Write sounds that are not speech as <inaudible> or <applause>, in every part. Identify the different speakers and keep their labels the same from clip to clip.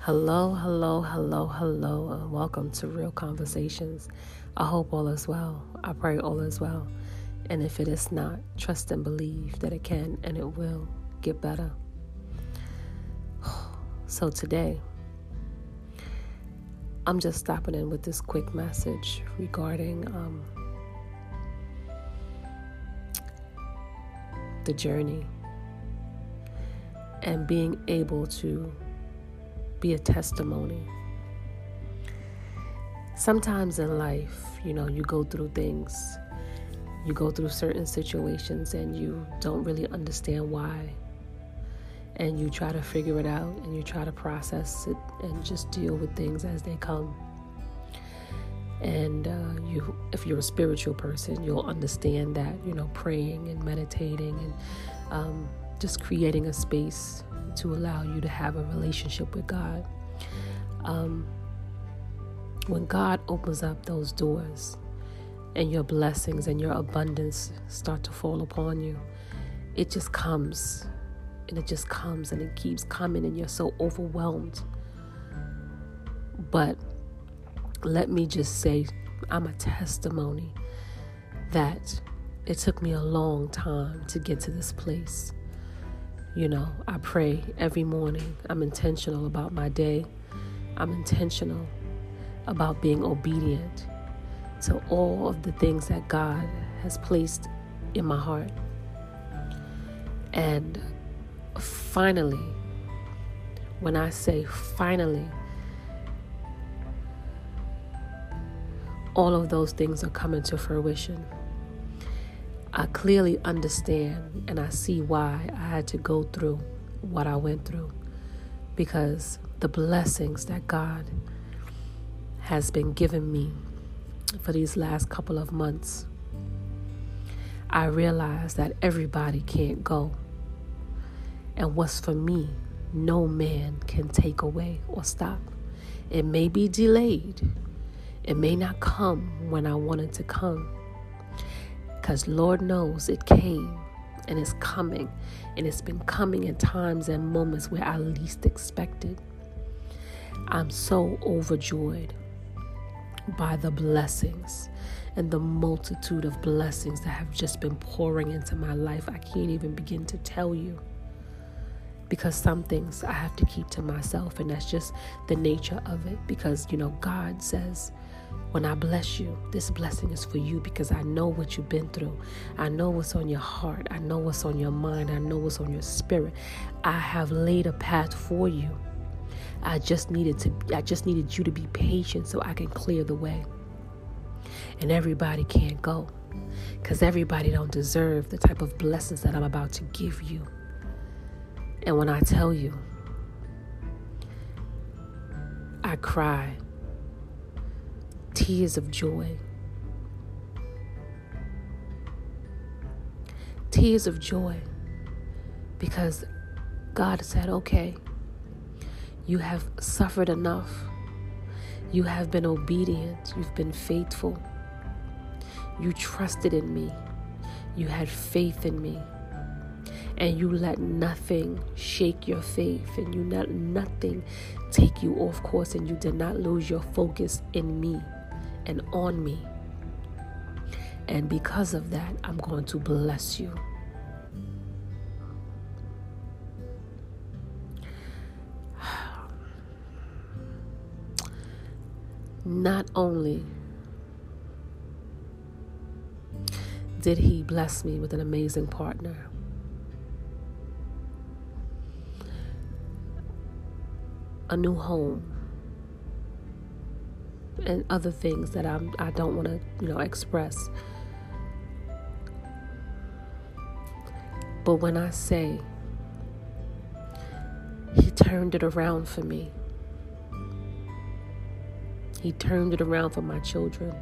Speaker 1: Hello, hello, hello, hello, and welcome to Real Conversations. I hope all is well. I pray all is well. And if it is not, trust and believe that it can and it will get better. <sighs> So today, I'm just stopping in with this quick message regarding um, the journey and being able to be a testimony. Sometimes in life, you know, you go through things, you go through certain situations, and you don't really understand why. And you try to figure it out and you try to process it and just deal with things as they come. And uh, you, if you're a spiritual person, you'll understand that, you know, praying and meditating and um, just creating a space to allow you to have a relationship with God. Um, when God opens up those doors and your blessings and your abundance start to fall upon you, it just comes and it just comes and it keeps coming, and you're so overwhelmed. But let me just say, I'm a testimony that it took me a long time to get to this place. You know, I pray every morning. I'm intentional about my day. I'm intentional about being obedient to all of the things that God has placed in my heart. And finally, when I say finally, all of those things are coming to fruition. I clearly understand and I see why I had to go through what I went through because the blessings that God has been giving me for these last couple of months, I realize that everybody can't go. And what's for me, no man can take away or stop. It may be delayed, it may not come when I want it to come because Lord knows it came and it's coming. And it's been coming in times and moments where I least expected. I'm so overjoyed by the blessings and the multitude of blessings that have just been pouring into my life. I can't even begin to tell you. Because some things I have to keep to myself, and that's just the nature of it. Because, you know, God says, when I bless you, this blessing is for you because I know what you've been through. I know what's on your heart. I know what's on your mind. I know what's on your spirit. I have laid a path for you. I just needed to I just needed you to be patient so I can clear the way. And everybody can't go cuz everybody don't deserve the type of blessings that I'm about to give you. And when I tell you I cry tears of joy. Tears of joy because God said, okay, you have suffered enough. You have been obedient. You've been faithful. You trusted in me. You had faith in me. And you let nothing shake your faith, and you let nothing take you off course, and you did not lose your focus in me and on me. And because of that, I'm going to bless you. <sighs> Not only did he bless me with an amazing partner, a new home, and other things that I'm I don't want to you know express. But when I say he turned it around for me, he turned it around for my children.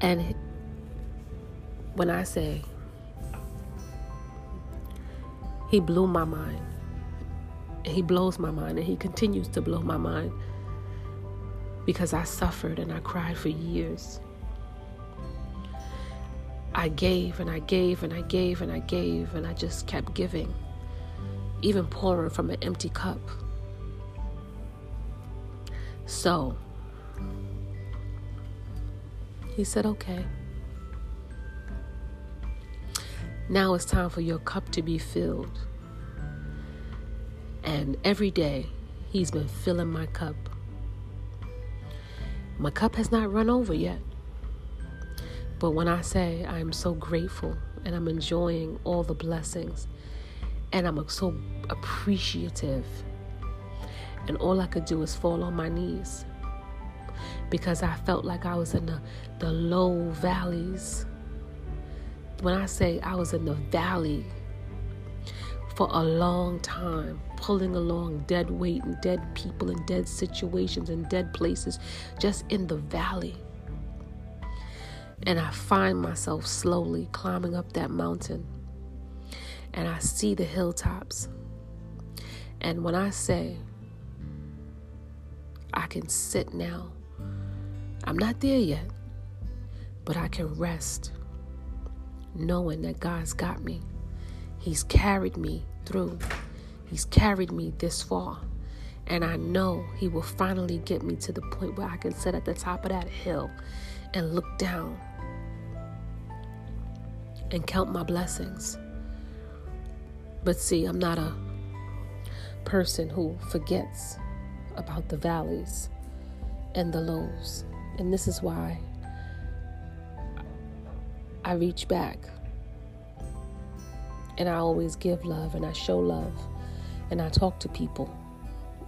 Speaker 1: And when I say he blew my mind, and he blows my mind, and he continues to blow my mind because I suffered and I cried for years. I gave and I gave and I gave and I gave and I just kept giving, even pouring from an empty cup. So he said, Okay. Now it's time for your cup to be filled. And every day, He's been filling my cup. My cup has not run over yet. But when I say I'm so grateful and I'm enjoying all the blessings and I'm so appreciative, and all I could do is fall on my knees because I felt like I was in the, the low valleys. When I say I was in the valley for a long time, pulling along dead weight and dead people and dead situations and dead places, just in the valley. And I find myself slowly climbing up that mountain. And I see the hilltops. And when I say I can sit now, I'm not there yet, but I can rest knowing that God's got me. He's carried me through. He's carried me this far. And I know He will finally get me to the point where I can sit at the top of that hill and look down and count my blessings. But see, I'm not a person who forgets about the valleys and the lows. And this is why I reach back and I always give love and I show love and I talk to people.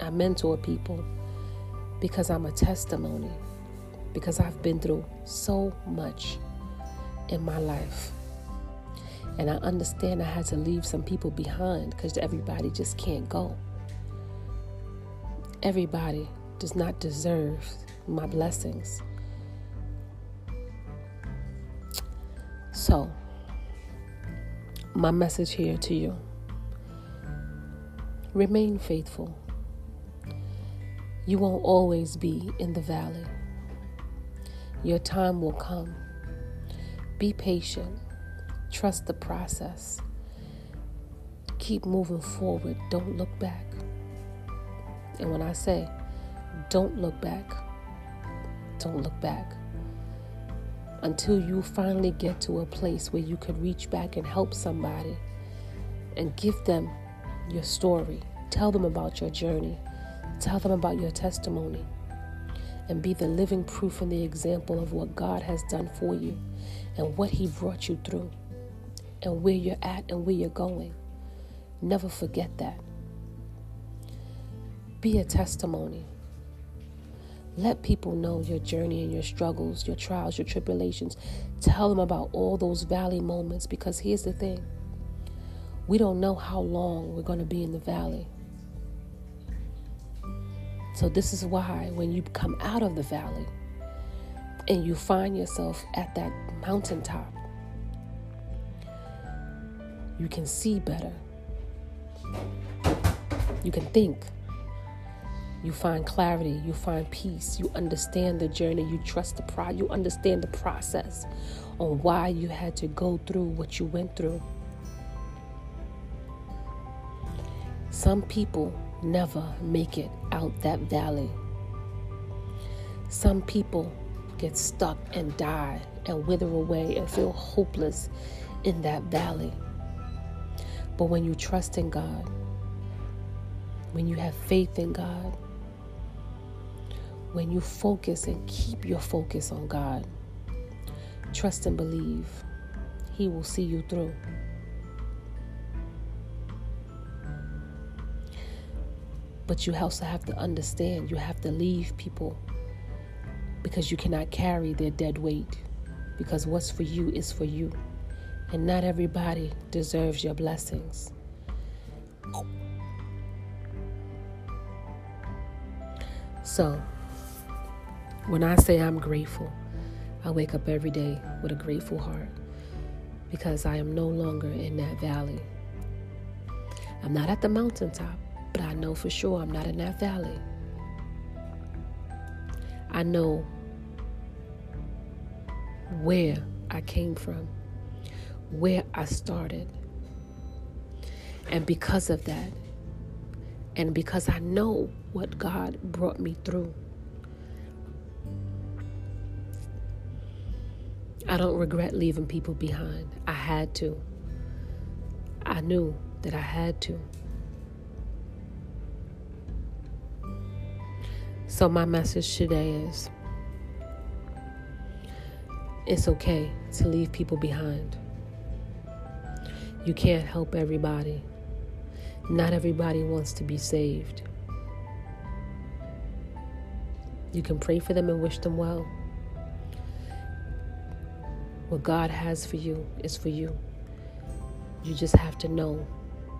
Speaker 1: I mentor people because I'm a testimony, because I've been through so much in my life. And I understand I had to leave some people behind because everybody just can't go. Everybody does not deserve my blessings. My message here to you remain faithful. You won't always be in the valley. Your time will come. Be patient. Trust the process. Keep moving forward. Don't look back. And when I say don't look back, don't look back until you finally get to a place where you can reach back and help somebody and give them your story. Tell them about your journey. Tell them about your testimony. And be the living proof and the example of what God has done for you and what He brought you through and where you're at and where you're going. Never forget that. Be a testimony. Let people know your journey and your struggles, your trials, your tribulations. Tell them about all those valley moments because here's the thing we don't know how long we're going to be in the valley. So, this is why when you come out of the valley and you find yourself at that mountaintop, you can see better, you can think you find clarity, you find peace, you understand the journey, you trust the pro you understand the process on why you had to go through what you went through. Some people never make it out that valley. Some people get stuck and die and wither away and feel hopeless in that valley. But when you trust in God, when you have faith in God, when you focus and keep your focus on God, trust and believe, He will see you through. But you also have to understand, you have to leave people because you cannot carry their dead weight. Because what's for you is for you. And not everybody deserves your blessings. So, when I say I'm grateful, I wake up every day with a grateful heart because I am no longer in that valley. I'm not at the mountaintop, but I know for sure I'm not in that valley. I know where I came from where I started. And because of that, and because I know what God brought me through, I don't regret leaving people behind. I had to. I knew that I had to. So, my message today is it's okay to leave people behind. You can't help everybody. Not everybody wants to be saved. You can pray for them and wish them well. What God has for you is for you. You just have to know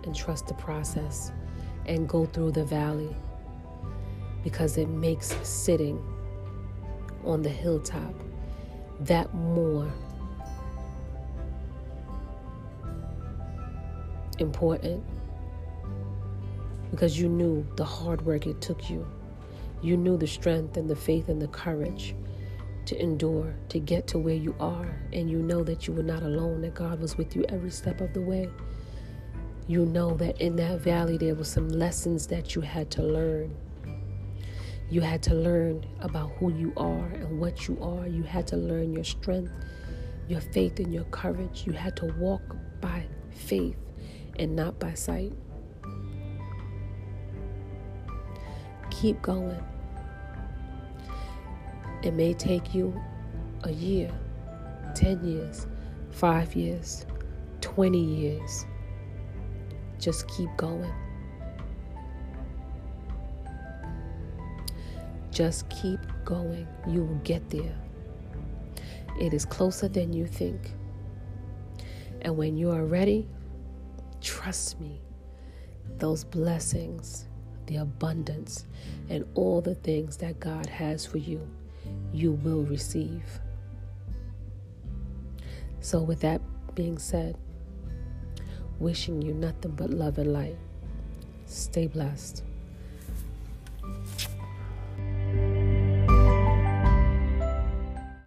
Speaker 1: and trust the process and go through the valley because it makes sitting on the hilltop that more important because you knew the hard work it took you. You knew the strength and the faith and the courage to endure, to get to where you are. And you know that you were not alone, that God was with you every step of the way. You know that in that valley there were some lessons that you had to learn. You had to learn about who you are and what you are. You had to learn your strength, your faith, and your courage. You had to walk by faith and not by sight. Keep going. It may take you a year, 10 years, 5 years, 20 years. Just keep going. Just keep going. You will get there. It is closer than you think. And when you are ready, trust me, those blessings, the abundance, and all the things that God has for you you will receive. So, with that being said, wishing you nothing but love and light. Stay blessed.